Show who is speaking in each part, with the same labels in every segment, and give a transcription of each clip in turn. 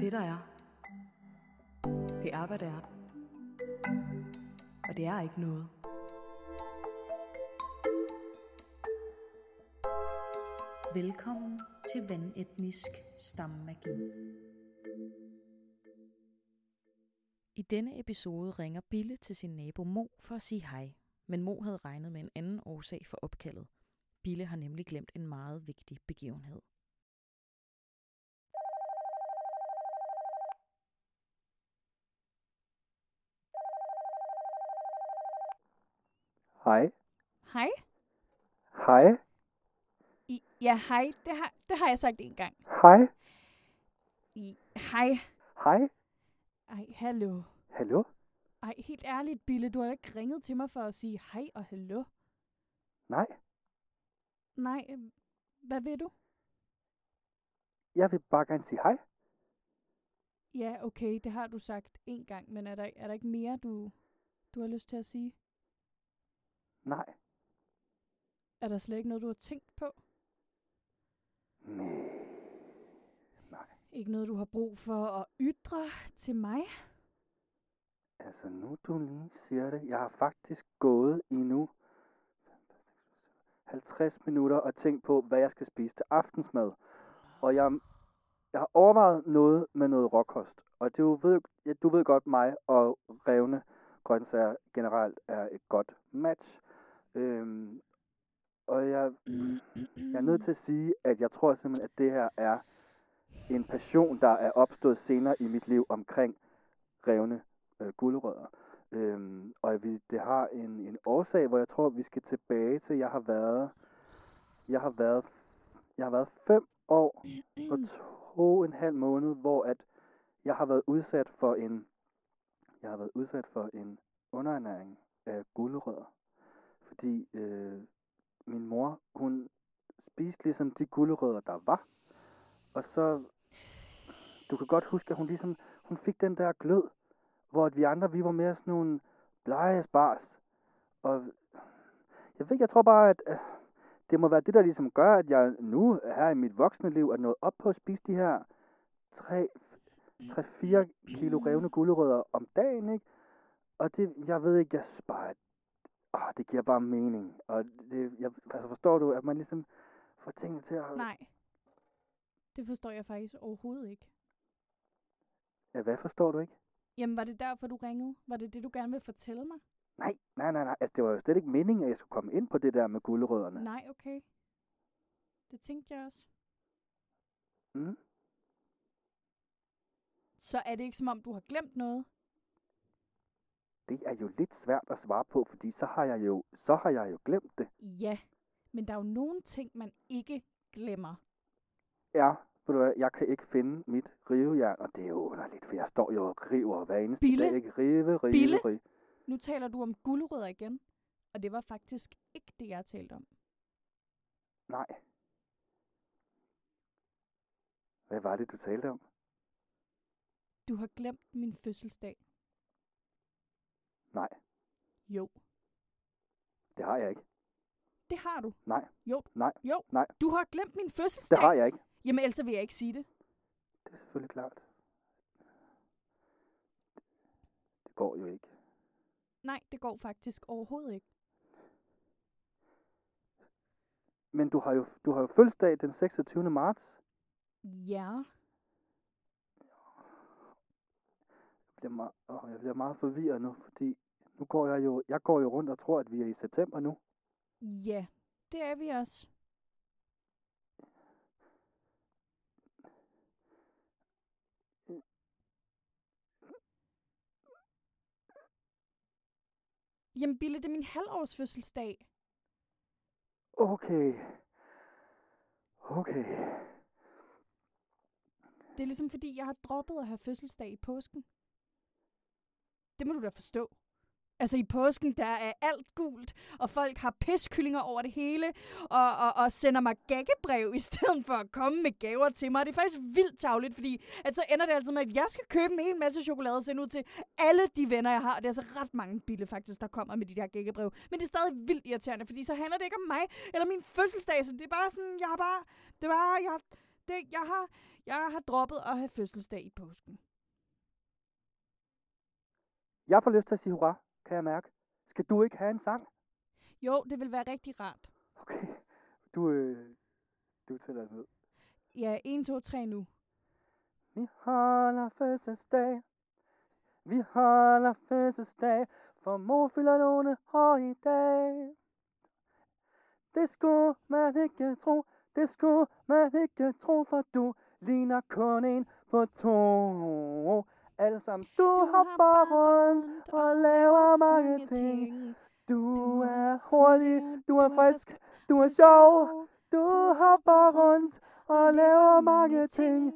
Speaker 1: Det der er, det er, hvad det er. Og det er ikke noget. Velkommen til Vandetnisk Stammagi.
Speaker 2: I denne episode ringer Bille til sin nabo Mo for at sige hej, men Mo havde regnet med en anden årsag for opkaldet. Bille har nemlig glemt en meget vigtig begivenhed.
Speaker 3: Hej.
Speaker 4: Hej.
Speaker 3: Hej.
Speaker 4: I, ja, hej. Det har, det har jeg sagt en gang.
Speaker 3: Hej.
Speaker 4: I, hej.
Speaker 3: Hej.
Speaker 4: Ej, hallo.
Speaker 3: Hallo?
Speaker 4: Ej, helt ærligt, Bille, du har ikke ringet til mig for at sige hej og hallo.
Speaker 3: Nej.
Speaker 4: Nej, øh, hvad vil du?
Speaker 3: Jeg vil bare gerne sige hej.
Speaker 4: Ja, okay, det har du sagt en gang, men er der, er der ikke mere, du, du har lyst til at sige?
Speaker 3: Nej.
Speaker 4: Er der slet ikke noget, du har tænkt på?
Speaker 3: Nej. Nej.
Speaker 4: Ikke noget, du har brug for at ytre til mig?
Speaker 3: Altså, nu du lige siger det. Jeg har faktisk gået i nu 50 minutter og tænkt på, hvad jeg skal spise til aftensmad. Og jeg, jeg har overvejet noget med noget råkost. Og du ved, du ved godt, mig og revne grøntsager generelt er et godt match. Øhm, og jeg, jeg er nødt til at sige, at jeg tror simpelthen, at det her er en passion, der er opstået senere i mit liv omkring revne øh, gulerødder. Øhm, og vi, det har en, en årsag, hvor jeg tror, vi skal tilbage til, jeg har været, jeg har været, jeg har været fem år og to og en halv måned, hvor at jeg har været udsat for en, jeg har været udsat for en underernæring af gulerødder. Fordi øh, min mor, hun spiste ligesom de gulerødder, der var. Og så, du kan godt huske, at hun ligesom, hun fik den der glød, hvor at vi andre, vi var mere sådan nogle blege spars. Og jeg ved, jeg tror bare, at øh, det må være det, der ligesom gør, at jeg nu her i mit voksne liv er nået op på at spise de her 3-4 kilo revne gulerødder om dagen, ikke? Og det, jeg ved ikke, jeg synes bare, at åh, det giver bare mening. Og det, jeg, altså forstår du, at man ligesom får tingene til at...
Speaker 4: Nej. Det forstår jeg faktisk overhovedet ikke.
Speaker 3: Ja, hvad forstår du ikke?
Speaker 4: Jamen, var det derfor, du ringede? Var det det, du gerne vil fortælle mig?
Speaker 3: Nej, nej, nej, nej. Altså, det var jo slet ikke meningen, at jeg skulle komme ind på det der med gulerødderne.
Speaker 4: Nej, okay. Det tænkte jeg også.
Speaker 3: Mm?
Speaker 4: Så er det ikke som om, du har glemt noget?
Speaker 3: Det er jo lidt svært at svare på, fordi så har jeg jo, så har jeg jo glemt det.
Speaker 4: Ja, men der er jo nogle ting, man ikke glemmer.
Speaker 3: Ja, ved du hvad, jeg kan ikke finde mit rivejern, og det er jo underligt, for jeg står jo og river hver eneste
Speaker 4: Bille?
Speaker 3: dag. Ikke? Rive, rive,
Speaker 4: Bille?
Speaker 3: rive.
Speaker 4: Nu taler du om guldrødder igen, og det var faktisk ikke det, jeg talte om.
Speaker 3: Nej. Hvad var det, du talte om?
Speaker 4: Du har glemt min fødselsdag.
Speaker 3: Nej,
Speaker 4: Jo,
Speaker 3: det har jeg ikke.
Speaker 4: det har du.
Speaker 3: Nej,
Speaker 4: Jo,
Speaker 3: nej,
Speaker 4: jo.
Speaker 3: nej.
Speaker 4: Du har glemt min fødselsdag.
Speaker 3: det har jeg ikke.
Speaker 4: Jamen, ellers vil jeg ikke sige det.
Speaker 3: Det er selvfølgelig klart. Det går jo ikke.
Speaker 4: Nej, det går faktisk overhovedet ikke.
Speaker 3: Men du har jo, du har jo fødselsdag den 26. marts.
Speaker 4: Ja,
Speaker 3: Jeg bliver, meget, åh, jeg bliver meget forvirret nu, fordi nu går jeg jo, jeg går jo rundt og tror, at vi er i september nu.
Speaker 4: ja, det er vi også. Jamen, Bille, det er min halvårs fødselsdag.
Speaker 3: Okay. Okay.
Speaker 4: Det er ligesom fordi, jeg har droppet at have fødselsdag i påsken. Det må du da forstå. Altså i påsken, der er alt gult, og folk har piskyllinger over det hele, og, og, og sender mig gækkebrev i stedet for at komme med gaver til mig. Det er faktisk vildt tavligt, fordi at så ender det altid med, at jeg skal købe en hel masse chokolade og sende ud til alle de venner, jeg har. Det er altså ret mange bille faktisk, der kommer med de der gækkebrev. Men det er stadig vildt irriterende, fordi så handler det ikke om mig eller min fødselsdag, så det er bare sådan, jeg har bare, det var, jeg, det, jeg har, Jeg har droppet at have fødselsdag i påsken.
Speaker 3: Jeg får lyst til at sige hurra, kan jeg mærke. Skal du ikke have en sang?
Speaker 4: Jo, det vil være rigtig rart.
Speaker 3: Okay, du, øh, du tæller ned.
Speaker 4: Ja, 1, 2, 3 nu.
Speaker 3: Vi holder fødselsdag. Vi holder fødselsdag, for mor fylder nogle år i dag. Det skulle man ikke tro, det skulle man ikke tro, for du ligner kun en på to. Alle sammen, du, du hopper rundt og laver mange ting. Du er hurtig, du er frisk, du er sjov. Du hopper rundt og laver mange ting.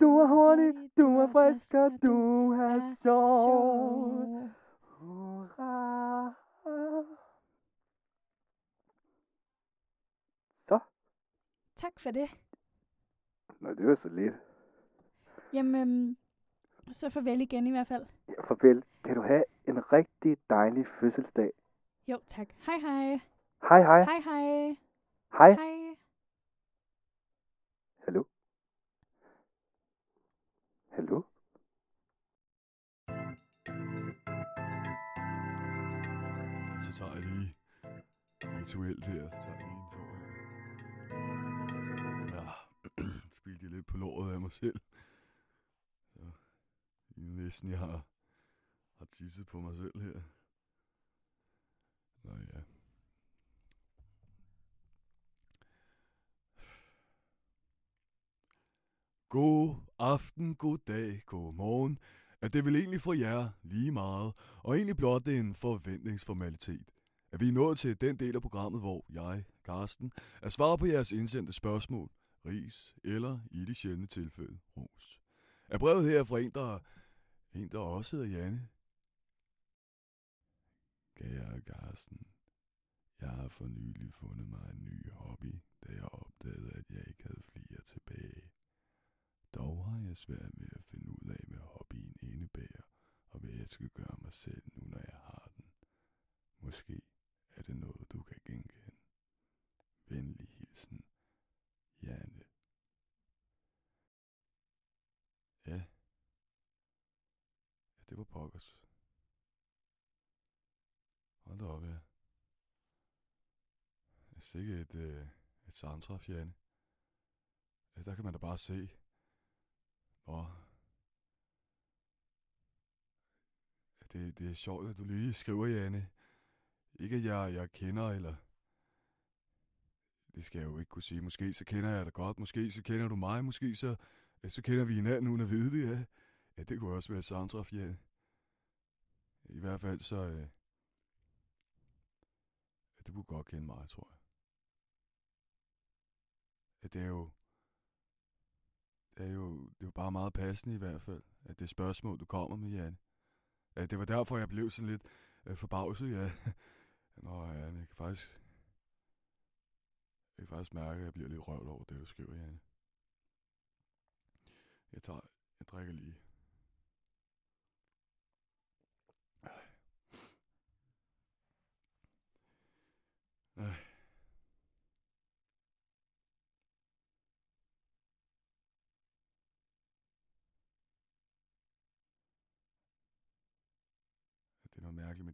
Speaker 3: Du er hurtig, du er frisk, og du er sjov. Hurra. Så,
Speaker 4: Tak for det.
Speaker 3: Nå, det var så lidt.
Speaker 4: Jamen, øhm, så farvel igen i hvert fald.
Speaker 3: Ja, farvel. Kan du have en rigtig dejlig fødselsdag.
Speaker 4: Jo, tak. Hej hej.
Speaker 3: Hej, hej.
Speaker 4: Hej hej.
Speaker 3: Hej.
Speaker 4: Hej.
Speaker 3: Hallo? Hallo?
Speaker 5: Så tager jeg lige rituelt her. Så tager jeg lige en tår her. Ja, spildte lidt på låret af mig selv. Næsten jeg har, har tisset på mig selv her. Nå ja. God aften, god dag, god morgen. At det vil egentlig for jer lige meget, og egentlig blot en forventningsformalitet. At vi er nået til den del af programmet, hvor jeg, Karsten, er svaret på jeres indsendte spørgsmål, ris eller i de sjældne tilfælde ros. Er brevet her fra en, der, en, der også hedder Janne? Kære Karsten, jeg har for nylig fundet mig en ny hobby, da jeg opdagede, at jeg ikke havde flere tilbage. Dog har jeg svært ved at finde ud af, hvad hobbyen indebærer, og hvad jeg skal gøre mig selv nu, når jeg har den. Måske er det noget, du kan genkende. Venlig hilsen, Janne. Ja. Ja, det var pokkers. Hold da op, ja. Det er sikkert et, øh, et samtræf, Janne. Ja, der kan man da bare se, Nå. Ja, det, det er sjovt, at du lige skriver, Janne. Ikke at jeg, jeg kender, eller... Det skal jeg jo ikke kunne sige. Måske så kender jeg dig godt, måske så kender du mig, måske så, ja, så kender vi hinanden uden at vide det, ja. Ja, det kunne også være Sandra samtræf. I hvert fald så... Øh, ja, du kunne godt kende mig, tror jeg. Ja, det er jo det er jo, det er jo bare meget passende i hvert fald, at det spørgsmål, du kommer med, Jan. Ja, det var derfor, jeg blev sådan lidt øh, forbavset, ja. Nå, ja, men jeg kan faktisk... Jeg kan faktisk mærke, at jeg bliver lidt røvt over det, du skriver, Jan. Jeg tager... Jeg drikker lige.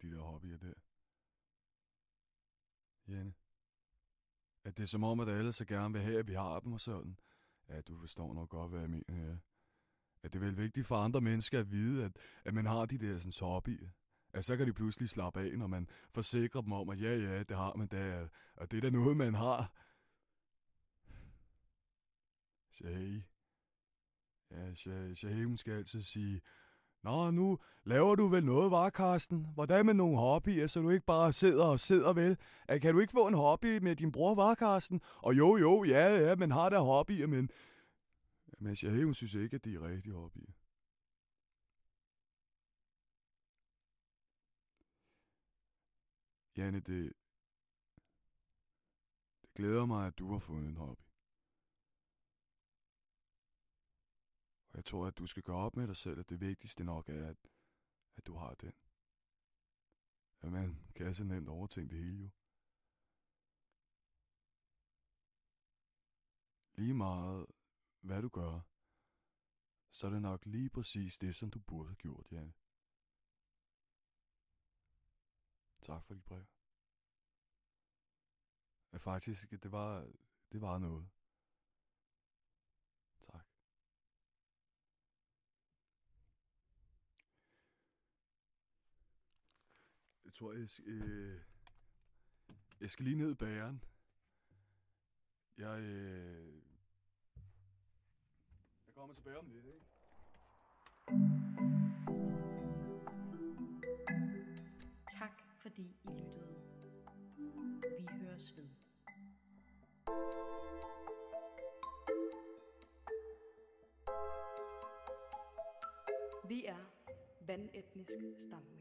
Speaker 5: Med de der hobbyer der. Jenne. At det er som om, at alle så gerne vil have, at vi har dem og sådan. Ja, du forstår nok godt, hvad jeg mener, ja. At det er vel vigtigt for andre mennesker at vide, at, at man har de der sådan, hobbyer. At så kan de pludselig slappe af, når man forsikrer dem om, at ja, ja, det har man da, og det er da noget, man har. Shahi. Ja, Shahi, hun skal altid sige, Nå, nu laver du vel noget, var Karsten? Hvordan med nogle hobbyer, så du ikke bare sidder og sidder vel? At, kan du ikke få en hobby med din bror, var Karsten? Og jo, jo, ja, ja, men har der hobbyer, men... Men altså, jeg hun synes ikke, at det er rigtige hobbyer. Janne, det... Det glæder mig, at du har fundet en hobby. Og jeg tror, at du skal gøre op med dig selv, at det vigtigste nok er, at, at du har den. Ja, man kan så nemt overtænke det hele jo. Lige meget, hvad du gør, så er det nok lige præcis det, som du burde have gjort, Janne. Tak for dit brev. Ja, faktisk, det var, det var noget. Tror, jeg skal, øh, jeg skal lige ned i bageren. Jeg, øh, jeg kommer tilbage om lidt, ikke?
Speaker 1: Tak fordi I lyttede. Vi høres ved. Vi er vandetnisk stamme.